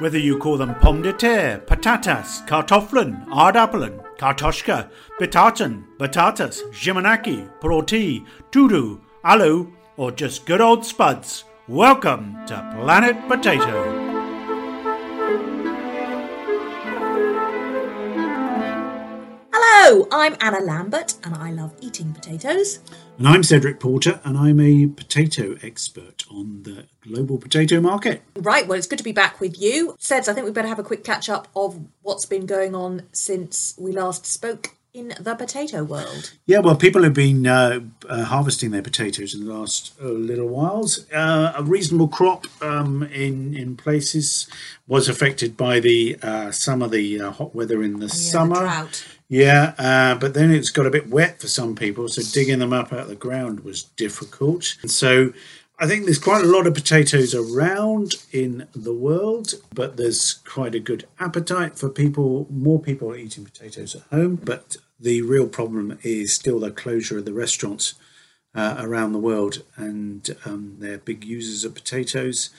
Whether you call them pomme de terre, patatas, kartoffeln, aardappelen, kartoshka, bitaten, batatas, jimanaki, proti, tudu, alu, or just good old spuds, welcome to Planet Potato. Hello, I'm Anna Lambert and I love eating potatoes. And I'm Cedric Porter, and I'm a potato expert on the global potato market. Right, well, it's good to be back with you. Seds, I think we better have a quick catch up of what's been going on since we last spoke in the potato world. Yeah, well, people have been uh, uh, harvesting their potatoes in the last uh, little whiles. Uh, a reasonable crop um, in in places was affected by the uh, some of the uh, hot weather in the Yeah, summer. The drought. Yeah, uh, but then it's got a bit wet for some people, so digging them up out of the ground was difficult. And so I think there's quite a lot of potatoes around in the world, but there's quite a good appetite for people. More people are eating potatoes at home, but the real problem is still the closure of the restaurants uh, around the world, and um, they're big users of potatoes.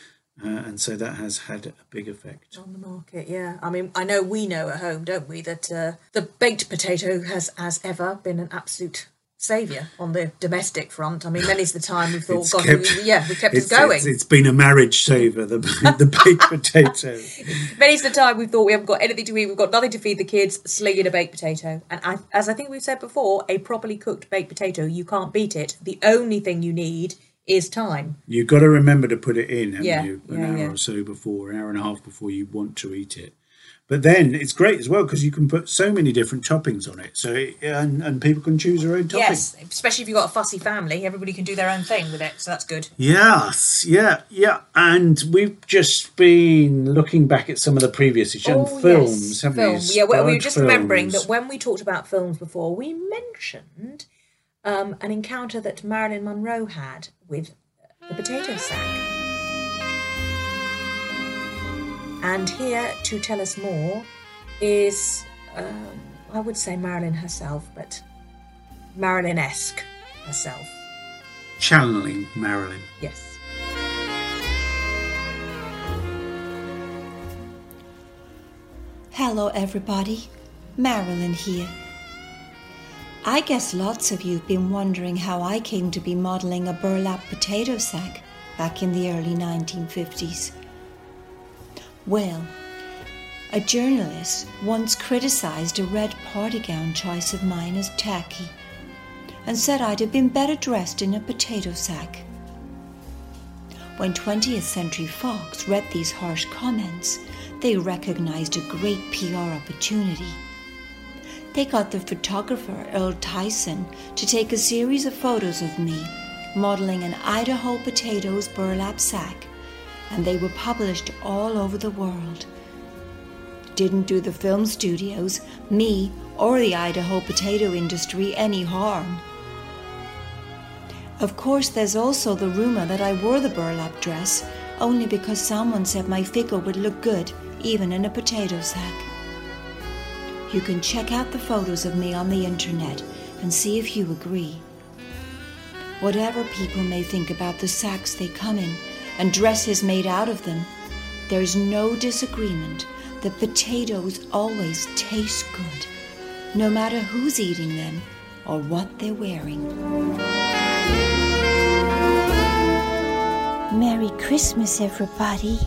Uh, and so that has had a big effect. On the market, yeah. I mean, I know we know at home, don't we, that uh, the baked potato has, as ever, been an absolute saviour on the domestic front. I mean, many's the time we've thought, God, kept- we, yeah, we kept us going. it's, it's been a marriage saver, the, the baked potato. Many's the time we've thought we haven't got anything to eat, we've got nothing to feed the kids, sling in a baked potato. And I, as I think we've said before, a properly cooked baked potato, you can't beat it. The only thing you need is time. You've got to remember to put it in, haven't Yeah, you? An yeah, hour yeah. or so before, an hour and a half before you want to eat it. But then it's great as well because you can put so many different toppings on it. So it, and and people can choose their own topping. Yes, especially if you've got a fussy family, everybody can do their own thing with it, so that's good. Yes, yeah, yeah. And we've just been looking back at some of the previous Oh, films, yes, haven't film. we? Yeah, well, we were just remembering that when we talked about films before, we mentioned um, an encounter that Marilyn Monroe had with the potato sack. And here to tell us more is, um, I would say Marilyn herself, but Marilyn esque herself. channeling Marilyn. Yes. Hello, everybody. Marilyn here. I guess lots of you've been wondering how I came to be modelling a burlap potato sack back in the early 1950s. Well, a journalist once criticised a red party gown choice of mine as tacky and said I'd have been better dressed in a potato sack. When 20th Century Fox read these harsh comments, they recognized a great PR opportunity. They got the photographer Earl Theisen to take a series of photos of me modeling an Idaho potatoes burlap sack, and they were published all over the world. Didn't do the film studios, me, or the Idaho potato industry any harm. Of course, there's also the rumour that I wore the burlap dress only because someone said my figure would look good even in a potato sack. You can check out the photos of me on the internet and see if you agree. Whatever people may think about the sacks they come in and dresses made out of them, there's no disagreement that potatoes always taste good, no matter who's eating them or what they're wearing. Merry Christmas, everybody.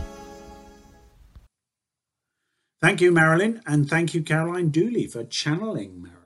Thank you, Marilyn, and thank you, Caroline Dooley, for channeling Marilyn.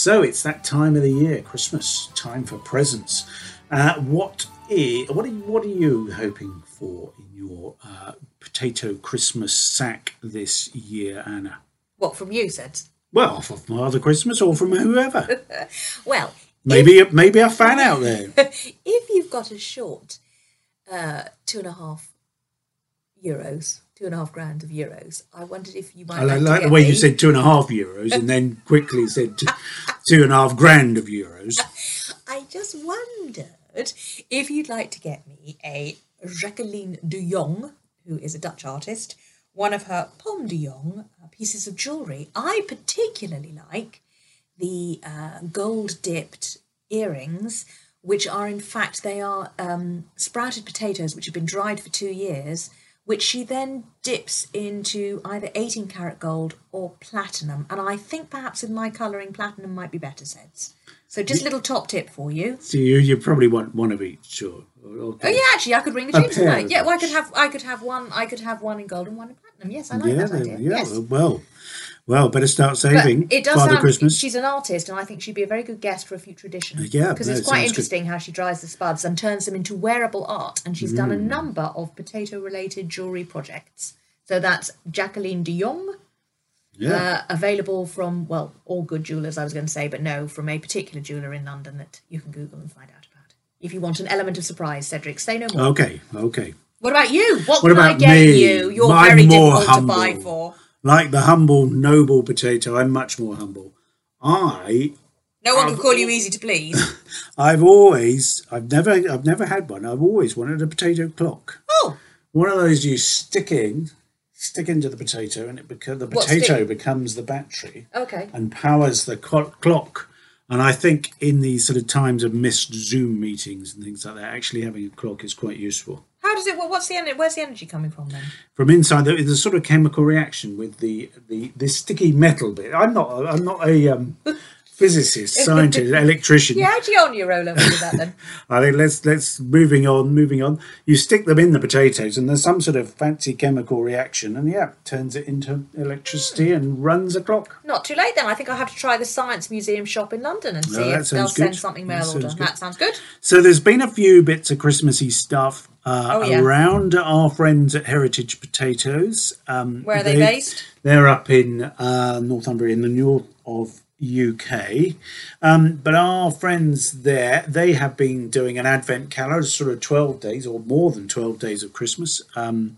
So it's that time of the year, Christmas time for presents. Uh, what what are you, what are you hoping for in your uh, potato Christmas sack this year, Anna? What from you, said? Well, for Father Christmas or from whoever. Well, Maybe maybe a fan out there. if you've got a short uh, two and a half euros, two and a half grand of euros, I wondered if you might I like, like, the way me- you said two and a half euros and then quickly said two, two and a half grand of euros. I just wondered if you'd like to get me a Jacqueline de Jong, who is a Dutch artist, one of her Pomme de Jong uh, pieces of jewellery. I particularly like the uh, gold dipped earrings, which are in fact they are um, sprouted potatoes which have been dried for two years, which she then dips into either 18 karat gold or platinum. And I think perhaps with my colouring, platinum might be better sets. So just a little top tip for you. So you, you probably want one of each, sure. Oh yeah, actually, I could ring the A jeans tonight. Yeah, well, I could have I could have one I could have one in gold and one in platinum. Yes, I like yeah, that idea. yeah. Yes. Well, well, better start But saving. it does Father sound, Christmas. She's an artist, and I think she'd be a very good guest for a future edition. yeah, because no, it's quite sounds good. interesting how she dries the spuds and turns them into wearable art. And she's Mm. done a number of potato-related jewelry projects. So that's Jacqueline de Jong, yeah. uh, available from well, all good jewelers. I was going to say, but no, from a particular jeweler in London that you can Google and find out about. If you want an element of surprise, Cedric, say no more. okay, okay. What about you? What, What can I about get me? you? You're I'm very more difficult to buy humble. for. Like the humble, noble potato, I'm much more humble. I No one can call you easy to please. I've always, I've never, I've never had one. I've always wanted a potato clock. oh, One of those you stick in, stick into the potato, and it beca- the What, potato stick- becomes the battery okay. and powers the clo- clock. And I think in these sort of times of missed Zoom meetings and things like that, actually having a clock is quite useful. How does it? Well, what's the energy? Where's the energy coming from then? From inside, there is a sort of chemical reaction with the the this sticky metal bit. I'm not, I'm not a um, physicist, scientists, electricians. Yeah, how'd you get on your over with that then? I think let's let's moving on, moving on. You stick them in the potatoes, and there's some sort of fancy chemical reaction, and yeah, turns it into electricity and runs a clock. Not too late then. I think I'll have to try the Science Museum shop in London and see that if they'll sounds send something That mail sounds order. good. That sounds good. So there's been a few bits of Christmassy stuff uh, Oh, yeah. around our friends at Heritage Potatoes. Um, Where are they based? They're up in uh, Northumbria, in the north of UK. Um, but our friends there, they have been doing an advent calendar, sort of 12 days or more than 12 days of Christmas um,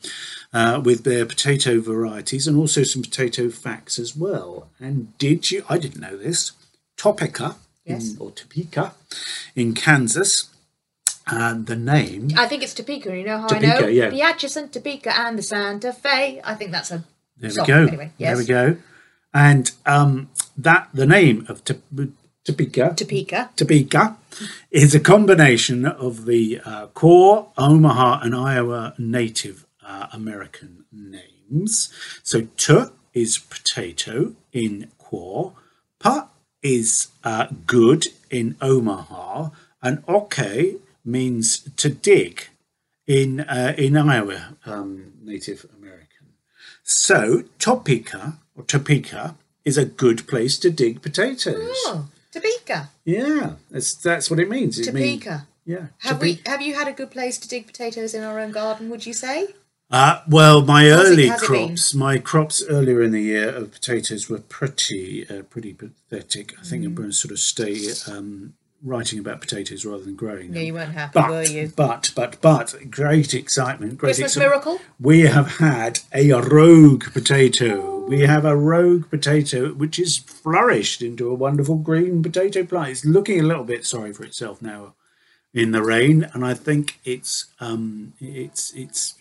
uh, with their potato varieties and also some potato facts as well. And did you, I didn't know this, Topeka, Yes. in, or Topeka in Kansas, and the name I think it's Topeka. You know how I Topeka, know yeah. the Atchison, Topeka, and the Santa Fe. I think that's a There song. we go. Anyway, yes. There we go. And um, that the name of Top- Topeka, Topeka. Topeka is a combination of the uh, Kaw Omaha and Iowa Native uh, American names. So T is potato in Kaw, Pa is uh, good in Omaha, and Oke means to dig in uh, in Iowa um, Native American. So Topeka or Topeka is a good place to dig potatoes. Oh, Topeka. Yeah, that's that's what it means. It mean- Topeka. yeah. Have Tope- we? Have you had a good place to dig potatoes in our own garden? Would you say? Uh, well, my How's early it crops, my crops earlier in the year of potatoes were pretty, uh, pretty pathetic. I Mm. think I'm going to sort of stay um, writing about potatoes rather than growing them. Yeah, you weren't happy, but, were you? but, but, but, great excitement, great Christmas excitement. miracle. We have had a rogue potato. We have a rogue potato which is flourished into a wonderful green potato plant. It's looking a little bit sorry for itself now in the rain, and I think it's um, it's it's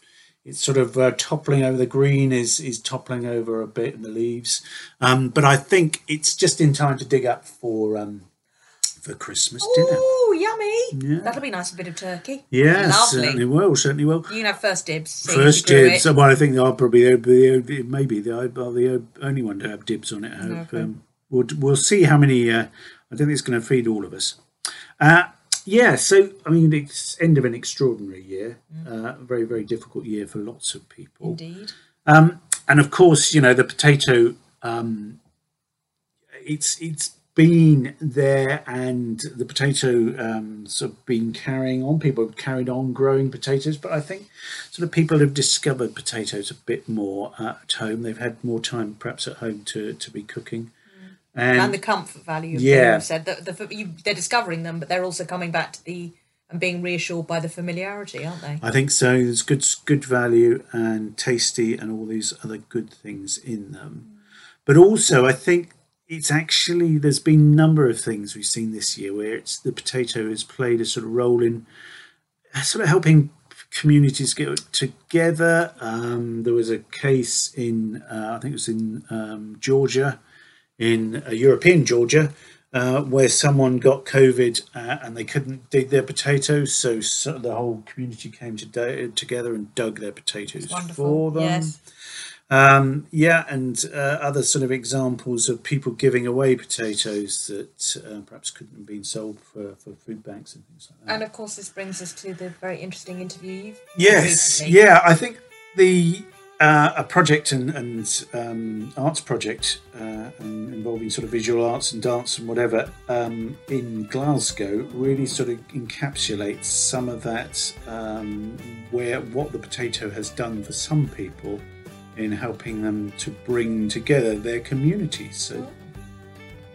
it's sort of uh, toppling over. The green is is toppling over a bit in the leaves, um, but I think it's just in time to dig up for um, for Christmas dinner. Ooh, yummy! Yeah. That'll be nice. A bit of turkey. Yes, lovely. certainly will, certainly will. You can have first dibs. see if First grew dibs. it. Well, I think I'll probably be the, maybe the, I'll the only one to have dibs on it. I hope. Okay. Um, we'll we'll see how many. Uh, I don't think it's going to feed all of us. Uh, yeah. So I mean, it's end of an extraordinary year. Uh, a very very difficult year for lots of people. Indeed. Um, and of course, you know the potato. Um, it's it's been there, and the potato um, sort of been carrying on. People have carried on growing potatoes, but I think sort of people have discovered potatoes a bit more at home. They've had more time, perhaps, at home to to be cooking. And, and the comfort value. Of Yeah. you said that the, you, they're discovering them, but they're also coming back to the and being reassured by the familiarity, aren't they? I think so. There's good good value and tasty and all these other good things in them. But also, I think it's actually there's been a number of things we've seen this year where it's the potato has played a sort of role in uh, sort of helping communities get together. Um, there was a case in uh, I think it was in um, Georgia in a European Georgia uh, where someone got COVID uh, and they couldn't dig their potatoes, so, so the whole community came to together and dug their potatoes for them. Yes. Um, yeah, and uh, other sort of examples of people giving away potatoes that uh, perhaps couldn't have been sold for, for food banks and things like that. And of course, this brings us to the very interesting interview you've Yes, yeah, I think the uh, a project and, and um, arts project uh, involving sort of visual arts and dance and whatever um, in Glasgow really sort of encapsulates some of that um, where what the potato has done for some people in helping them to bring together their communities. So,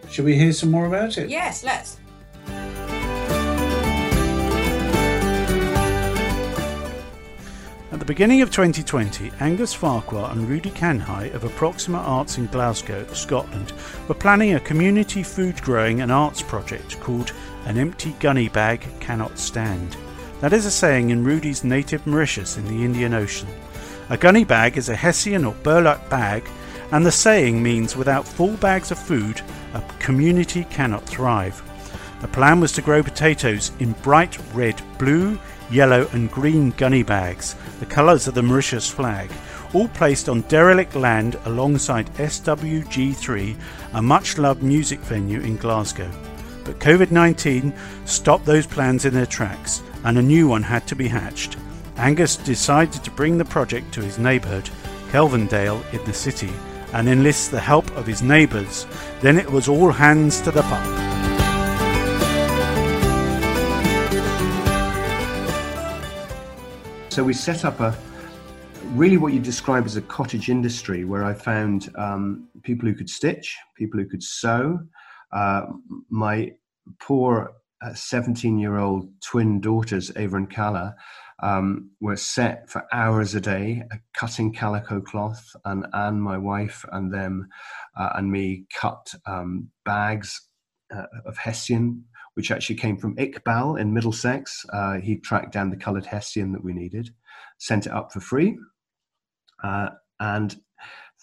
should we hear some more about it? Yes, let's. At the beginning of 2020, Angus Farquhar and Rudy Kanhai of Approxima Arts in Glasgow, Scotland, were planning a community food growing and arts project called An Empty Gunny Bag Cannot Stand. That is a saying in Rudy's native Mauritius in the Indian Ocean. A gunny bag is a hessian or burlap bag, and the saying means without full bags of food, a community cannot thrive. The plan was to grow potatoes in bright red, blue, yellow, and green gunny bags, the colours of the Mauritius flag, all placed on derelict land alongside SWG3, a much loved music venue in Glasgow. But COVID 19 stopped those plans in their tracks, and a new one had to be hatched. Angus decided to bring the project to his neighbourhood, Kelvindale, in the city, and enlist the help of his neighbours. Then it was all hands to the pump. So we set up a really what you describe as a cottage industry where I found um, people who could stitch, people who could sew. Uh, my poor 17 uh, year old twin daughters, Ava and Kala, um, were set for hours a day cutting calico cloth, and Anne, my wife, and them uh, and me cut um, bags uh, of Hessian which actually came from Iqbal in Middlesex. Uh, he tracked down the coloured Hessian that we needed, sent it up for free. Uh, and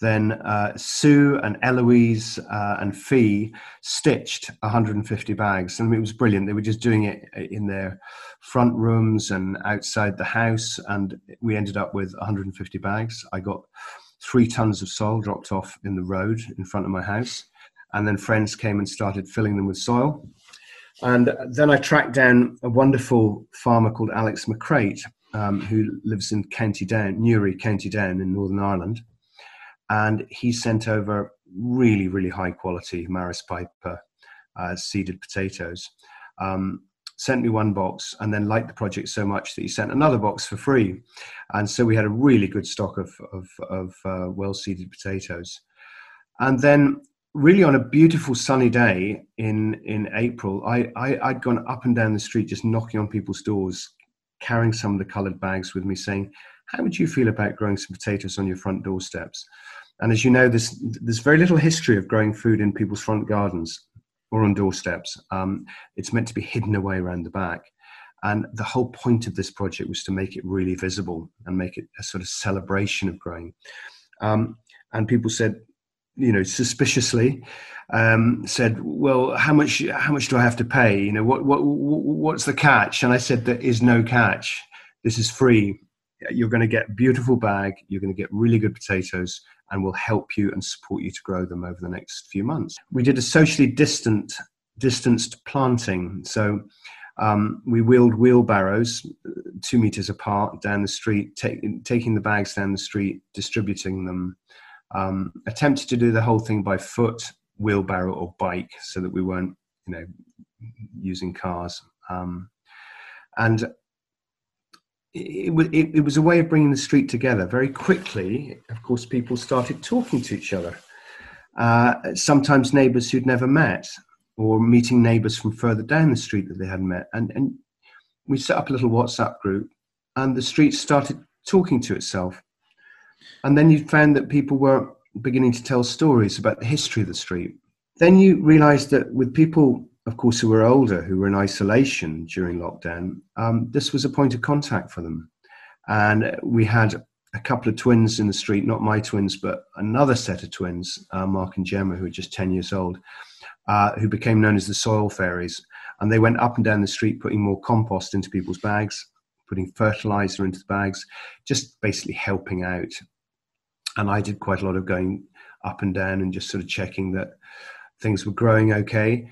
then uh, Sue and Eloise uh, and Fee stitched 150 bags. And it was brilliant. They were just doing it in their front rooms and outside the house. And we ended up with 150 bags. I got three tons of soil dropped off in the road in front of my house. And then friends came and started filling them with soil. And then I tracked down a wonderful farmer called Alex McCrate, um, who lives in County Down, Newry, County Down in Northern Ireland. And he sent over really, really high quality Maris Piper uh, seeded potatoes. Um, sent me one box and then liked the project so much that he sent another box for free. And so we had a really good stock of, of, of uh, well seeded potatoes. And then really on a beautiful sunny day in in April, I, I I'd gone up and down the street just knocking on people's doors, carrying some of the coloured bags with me, saying, "How would you feel about growing some potatoes on your front doorsteps?" And as you know, there's there's very little history of growing food in people's front gardens or on doorsteps. Um, it's meant to be hidden away around the back. And the whole point of this project was to make it really visible and make it a sort of celebration of growing. Um, and people said, you know, suspiciously, um, said, "Well, how much? How much do I have to pay? You know, what, what, what's the catch?" And I said, "There is no catch. This is free. You're going to get a beautiful bag. You're going to get really good potatoes, and we'll help you and support you to grow them over the next few months." We did a socially distant, distanced planting. So. Um, we wheeled wheelbarrows two meters apart down the street, take, taking the bags down the street, distributing them um, attempted to do the whole thing by foot, wheelbarrow, or bike, so that we weren't, you know, using cars. Um, and it, it, it, was a way of bringing the street together. Very quickly, of course, people started talking to each other. Uh, sometimes neighbours who'd never met, or meeting neighbours from further down the street that they hadn't met. And, and we set up a little WhatsApp group, and the street started talking to itself. And then you found that people were beginning to tell stories about the history of the street. Then you realized that with people, of course, who were older, who were in isolation during lockdown, um, this was a point of contact for them. And we had a couple of twins in the street, not my twins, but another set of twins, uh, Mark and Gemma, who are just 10 years old, uh, who became known as the soil fairies. And they went up and down the street putting more compost into people's bags, putting fertilizer into the bags, just basically helping out. And I did quite a lot of going up and down and just sort of checking that things were growing okay.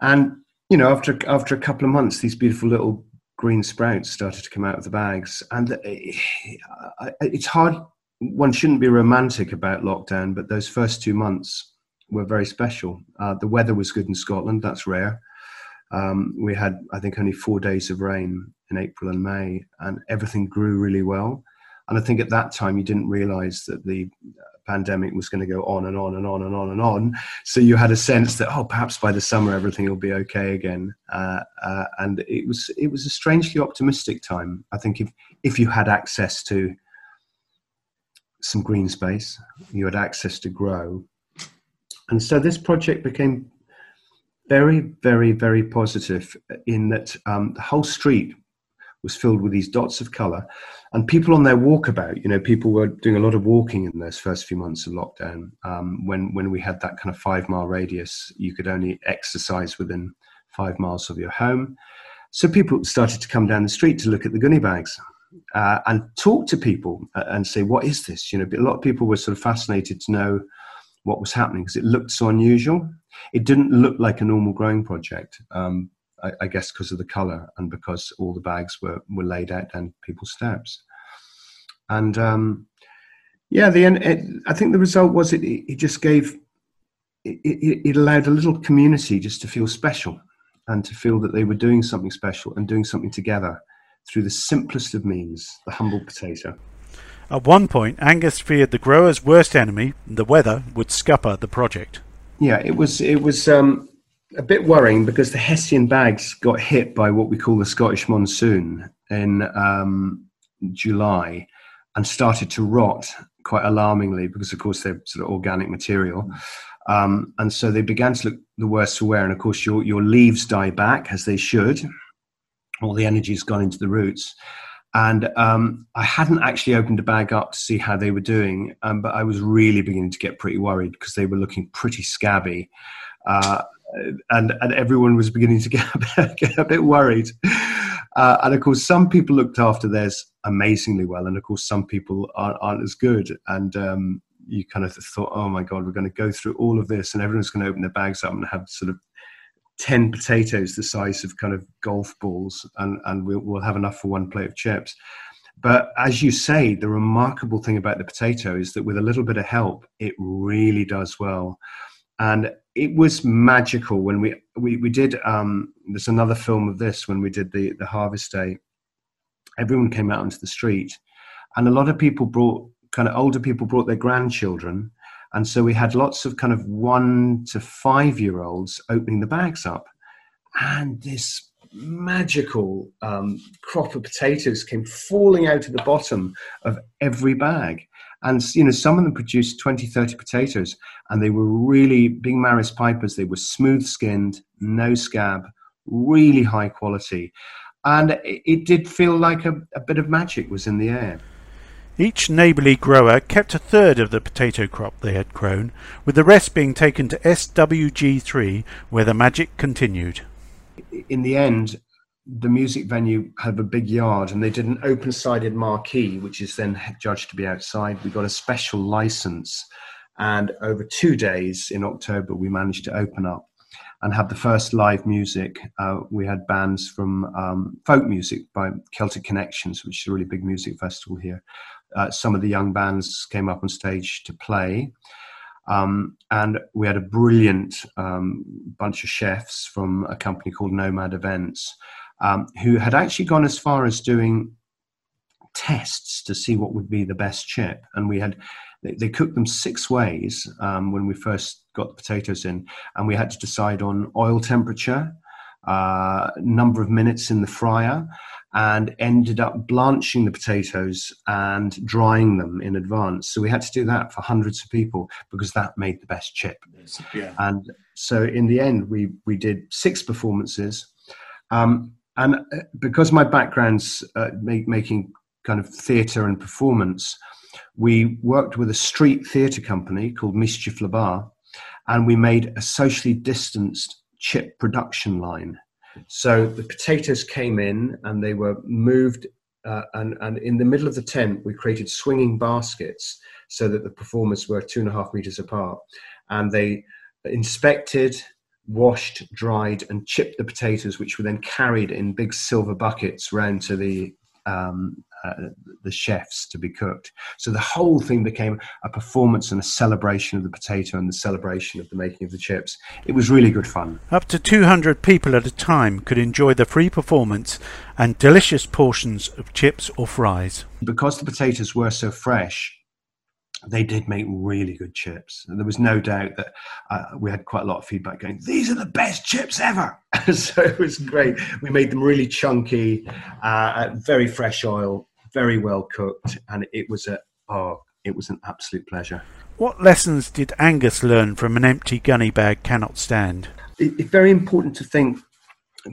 And you know, after after a couple of months, these beautiful little green sprouts started to come out of the bags, and it's hard. One shouldn't be romantic about lockdown, but those first two months were very special. Uh, the weather was good in Scotland; that's rare. Um, we had, I think, only four days of rain in April and May, and everything grew really well. And I think at that time you didn't realise that the pandemic was going to go on and on and on and on and on. So you had a sense that oh, perhaps by the summer everything will be okay again. Uh, uh, and it was it was a strangely optimistic time. I think if if you had access to some green space, you had access to grow, and so this project became very, very, very positive in that um, the whole street was filled with these dots of color and people on their walkabout you know people were doing a lot of walking in those first few months of lockdown um, when when we had that kind of five mile radius you could only exercise within five miles of your home. So people started to come down the street to look at the gunny bags uh, and talk to people uh, and say what is this? You know a lot of people were sort of fascinated to know what was happening because it looked so unusual. It didn't look like a normal growing project um, I, I guess because of the color and because all the bags were, were laid out down people's steps. And um, yeah, the end, it, I think the result was it, it just gave, it, it, allowed a little community just to feel special and to feel that they were doing something special and doing something together through the simplest of means, the humble potato. At one point, Angus feared the grower's worst enemy, the weather, would scupper the project. Yeah, it was. It was. Um, a bit worrying because the Hessian bags got hit by what we call the Scottish monsoon in um, July and started to rot quite alarmingly because, of course, they're sort of organic material. Um, and so they began to look the worse for wear. And of course, your, your leaves die back as they should. All the energy's gone into the roots. And um, I hadn't actually opened a bag up to see how they were doing, um, but I was really beginning to get pretty worried because they were looking pretty scabby. Uh, and and everyone was beginning to get a bit, get a bit worried. Uh, and of course, some people looked after theirs amazingly well, and of course, some people aren't, aren't as good. And um, you kind of thought, oh my god, we're going to go through all of this, and everyone's going to open their bags up and have sort of ten potatoes the size of kind of golf balls, and and we'll, we'll have enough for one plate of chips. But as you say, the remarkable thing about the potato is that with a little bit of help, it really does well. And it was magical when we we, we did um, there's another film of this when we did the the harvest day. Everyone came out onto the street and a lot of people brought kind of older people brought their grandchildren. And so we had lots of kind of one to five year olds opening the bags up. And this magical um, crop of potatoes came falling out of the bottom of every bag and you know some of them produced 20 30 potatoes and they were really being maris pipers. They were smooth skinned no scab really high quality. And it, it did feel like a, a bit of magic was in the air. Each neighbourly grower kept a third of the potato crop they had grown, with the rest being taken to SWG3, where the magic continued. In the end, the music venue had a big yard and they did an open sided marquee, which is then judged to be outside. We got a special license. And over two days in October, we managed to open up and have the first live music. Uh, we had bands from um, folk music by Celtic Connections, which is a really big music festival here. Uh, some of the young bands came up on stage to play. Um, and we had a brilliant um, bunch of chefs from a company called Nomad Events um, who had actually gone as far as doing tests to see what would be the best chip. And we had they, they cooked them six ways um, when we first got the potatoes in, and we had to decide on oil temperature, uh, number of minutes in the fryer, and ended up blanching the potatoes and drying them in advance. So we had to do that for hundreds of people because that made the best chip. Yeah. And so in the end, we we did six performances. Um, and uh, because my background's uh, make, making kind of theatre and performance, we worked with a street theatre company called Mischief La-Bas, and we made a socially distanced chip production line. So the potatoes came in and they were moved, uh, and, and in the middle of the tent, we created swinging baskets so that the performers were two and a half meters apart. And they inspected, washed, dried, and chipped the potatoes, which were then carried in big silver buckets round to the um, uh, the chefs to be cooked. So the whole thing became a performance and a celebration of the potato and the celebration of the making of the chips. It was really good fun. Up to 200 people at a time could enjoy the free performance and delicious portions of chips or fries. Because the potatoes were so fresh, they did make really good chips. And there was no doubt that uh, we had quite a lot of feedback going, these are the best chips ever. so it was great. We made them really chunky, uh, very fresh oil, very well cooked. And it was a, oh, it was an absolute pleasure. What lessons did Angus learn from an empty gunny bag cannot stand? It, it's very important to think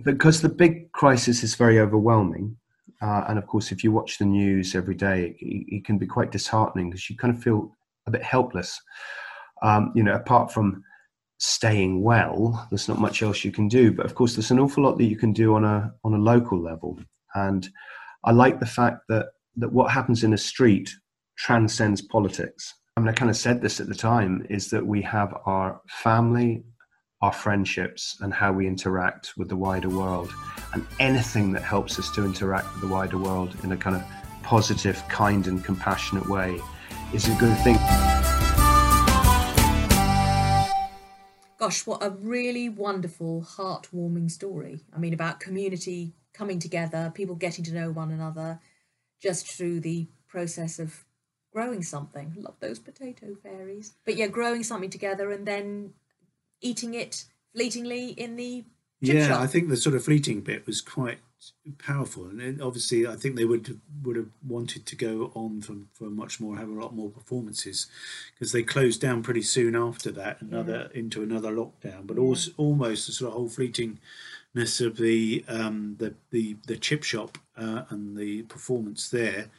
because the big crisis is very overwhelming uh, and of course, if you watch the news every day, it, it can be quite disheartening because you kind of feel a bit helpless. Um, you know, apart from staying well, there's not much else you can do. But of course, there's an awful lot that you can do on a on a local level. And I like the fact that that what happens in a street transcends politics. I mean, I kind of said this at the time: is that we have our family, our friendships and how we interact with the wider world. And anything that helps us to interact with the wider world in a kind of positive, kind, and compassionate way is a good thing. Gosh, what a really wonderful, heartwarming story. I mean, about community coming together, people getting to know one another just through the process of growing something. Love those potato fairies. But yeah, growing something together and then eating it fleetingly in the yeah shop. i think the sort of fleeting bit was quite powerful and obviously i think they would would have wanted to go on for, for much more have a lot more performances because they closed down pretty soon after that another yeah. into another lockdown but yeah. also almost the sort of whole fleetingness of the um the the, the chip shop uh, and the performance there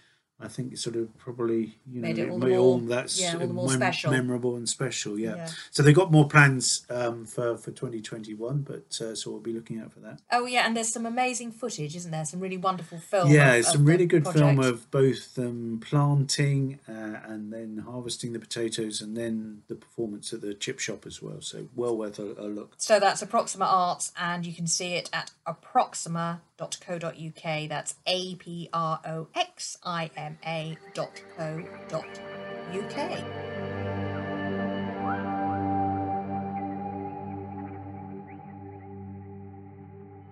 I think it's sort of probably you know made it all, made all that's yeah, all the more mem- special. memorable and special. Yeah. Yeah. So they've got more plans um, for for 2021, but uh, so we'll be looking out for that. Oh yeah, and there's some amazing footage, isn't there? Some really wonderful film. Yeah, of- it's of some really good film of both them planting uh, and then harvesting the potatoes, and then the performance at the chip shop as well. So well worth a, a look. So that's Approxima Arts, and you can see it at approxima.co.uk. That's A P R O X I M A dot co dot UK.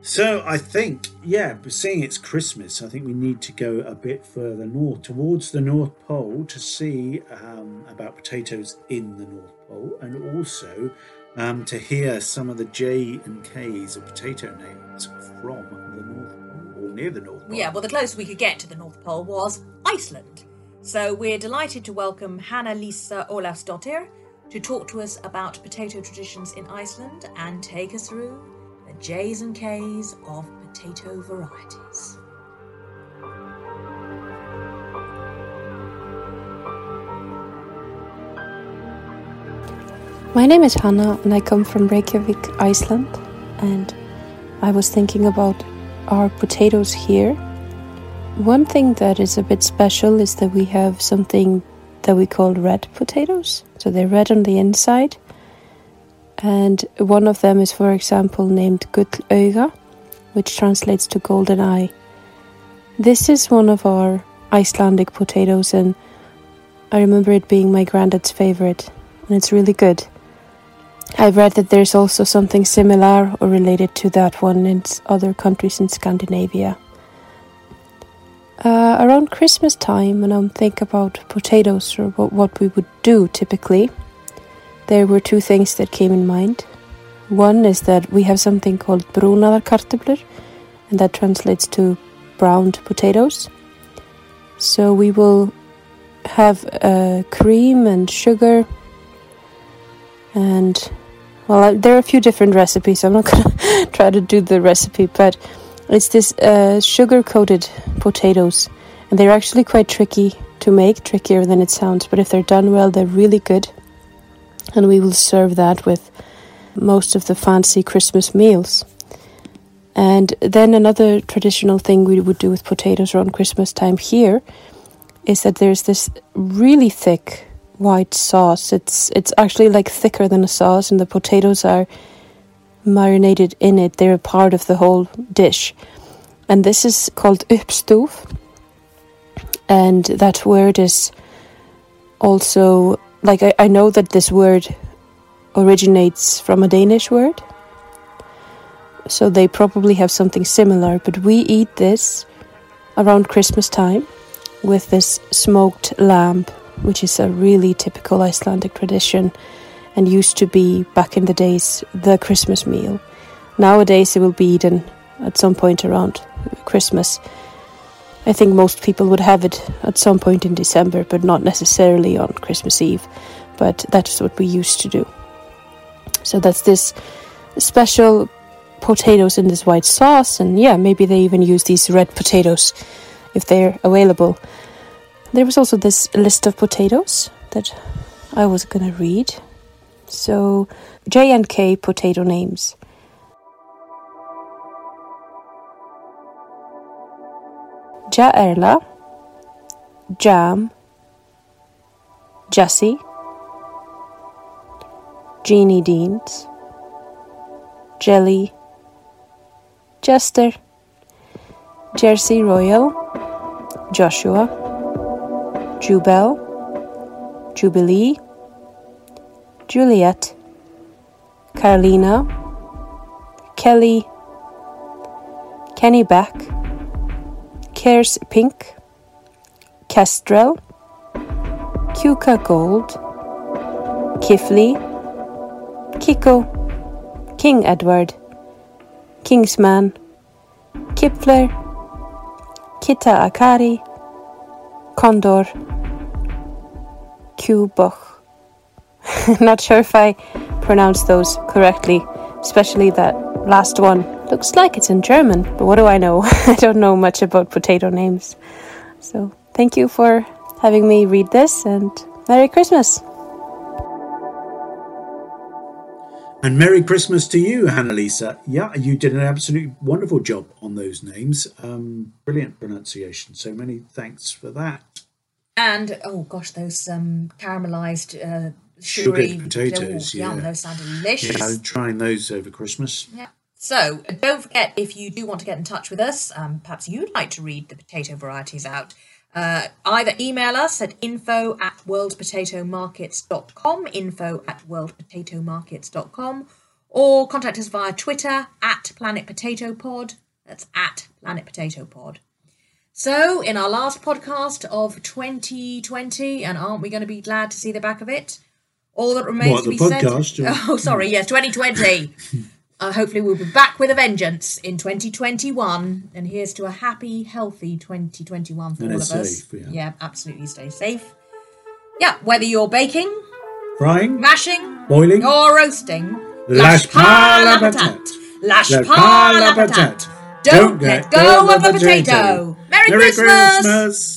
So I think, yeah, seeing it's Christmas, I think we need to go a bit further north, towards the North Pole, to see um, about potatoes in the North Pole, and also um, to hear some of the J and K's of potato names from the North Pole or near the North Pole. Yeah, well, the closest we could get to the North Pole was Iceland. So we're delighted to welcome Hannah Lisa Olafsdottir to talk to us about potato traditions in Iceland and take us through the J's and K's of potato varieties. My name is Hannah and I come from Reykjavik, Iceland. And I was thinking about our potatoes here. One thing that is a bit special is that we have something that we call red potatoes. So they're red on the inside. And one of them is, for example, named Gullauga, which translates to golden eye. This is one of our Icelandic potatoes, and I remember it being my granddad's favorite, and it's really good. I've read that there's also something similar or related to that one in other countries in Scandinavia. Uh, around Christmas time, when I think about potatoes or what, what we would do typically, there were two things that came in mind. One is that we have something called brúnaðarkartöflur, and that translates to browned potatoes. So we will have uh, cream and sugar and well there are a few different recipes i'm not gonna try to do the recipe but it's this uh, sugar coated potatoes And they're actually quite tricky to make, trickier than it sounds, but if they're done well, they're really good. And we will serve that with most of the fancy Christmas meals. And then another traditional thing we would do with potatoes around Christmas time here is that there's this really thick white sauce. It's it's actually like thicker than a sauce, and the potatoes are marinated in it. They're a part of the whole dish, and this is called uppstuf. And that word is also like I, I know that this word originates from a Danish word. So they probably have something similar, but we eat this around Christmas time with this smoked lamb, which is a really typical Icelandic tradition and used to be back in the days the Christmas meal. Nowadays it will be eaten at some point around Christmas. I think most people would have it at some point in December, but not necessarily on Christmas Eve. But that's what we used to do. So that's this special potatoes in this white sauce, and yeah, maybe they even use these red potatoes if they're available. There was also this list of potatoes that I was gonna read. So J and K potato names. Jaerla, Jam, Jesse, Jeannie Deans, Jelly, Jester, Jersey Royal, Joshua, Jubel, Jubilee, Juliet, Carolina, Kelly, Kenny Beck, Kerr's Pink, Kestrel, Kuka Gold, Kifley, Kiko, King Edward, Kingsman, Kipfler, Kita Akari, Kondor, Kuboch. Not sure if I pronounced those correctly, especially that last one. Looks like it's in German, but what do I know? I don't know much about potato names. So, thank you for having me read this and Merry Christmas! And Merry Christmas to you, Hannah-Lisa. Yeah, you did an absolutely wonderful job on those names. Um, brilliant pronunciation. So many thanks for that. And oh gosh, those um, caramelized uh, sugary Sugared potatoes, oh, yum, yeah. those sound delicious. Yeah, I'm trying those over Christmas. Yeah. So don't forget if you do want to get in touch with us, um, perhaps you'd like to read the potato varieties out. Uh, either email us at info at worldpotatomarkets.com, info at worldpotatomarkets.com, or contact us via Twitter at Planet Potato Pod. That's at Planet Potato Pod. So, in our last podcast of 2020, and aren't we going to be glad to see the back of it? All that remains What, to the be podcast, said. or- Oh, sorry, yes, 2020. uh, hopefully, we'll be back with a vengeance in 2021. And here's to a happy, healthy 2021 for And all of it's us. safe, yeah. absolutely stay safe. Yeah, whether you're baking, Frying, mashing, boiling, or roasting, Lash pa la patate. patate. Lash Lash pa pa la la patate. patate. Don't let go of a potato. Merry Christmas. Christmas.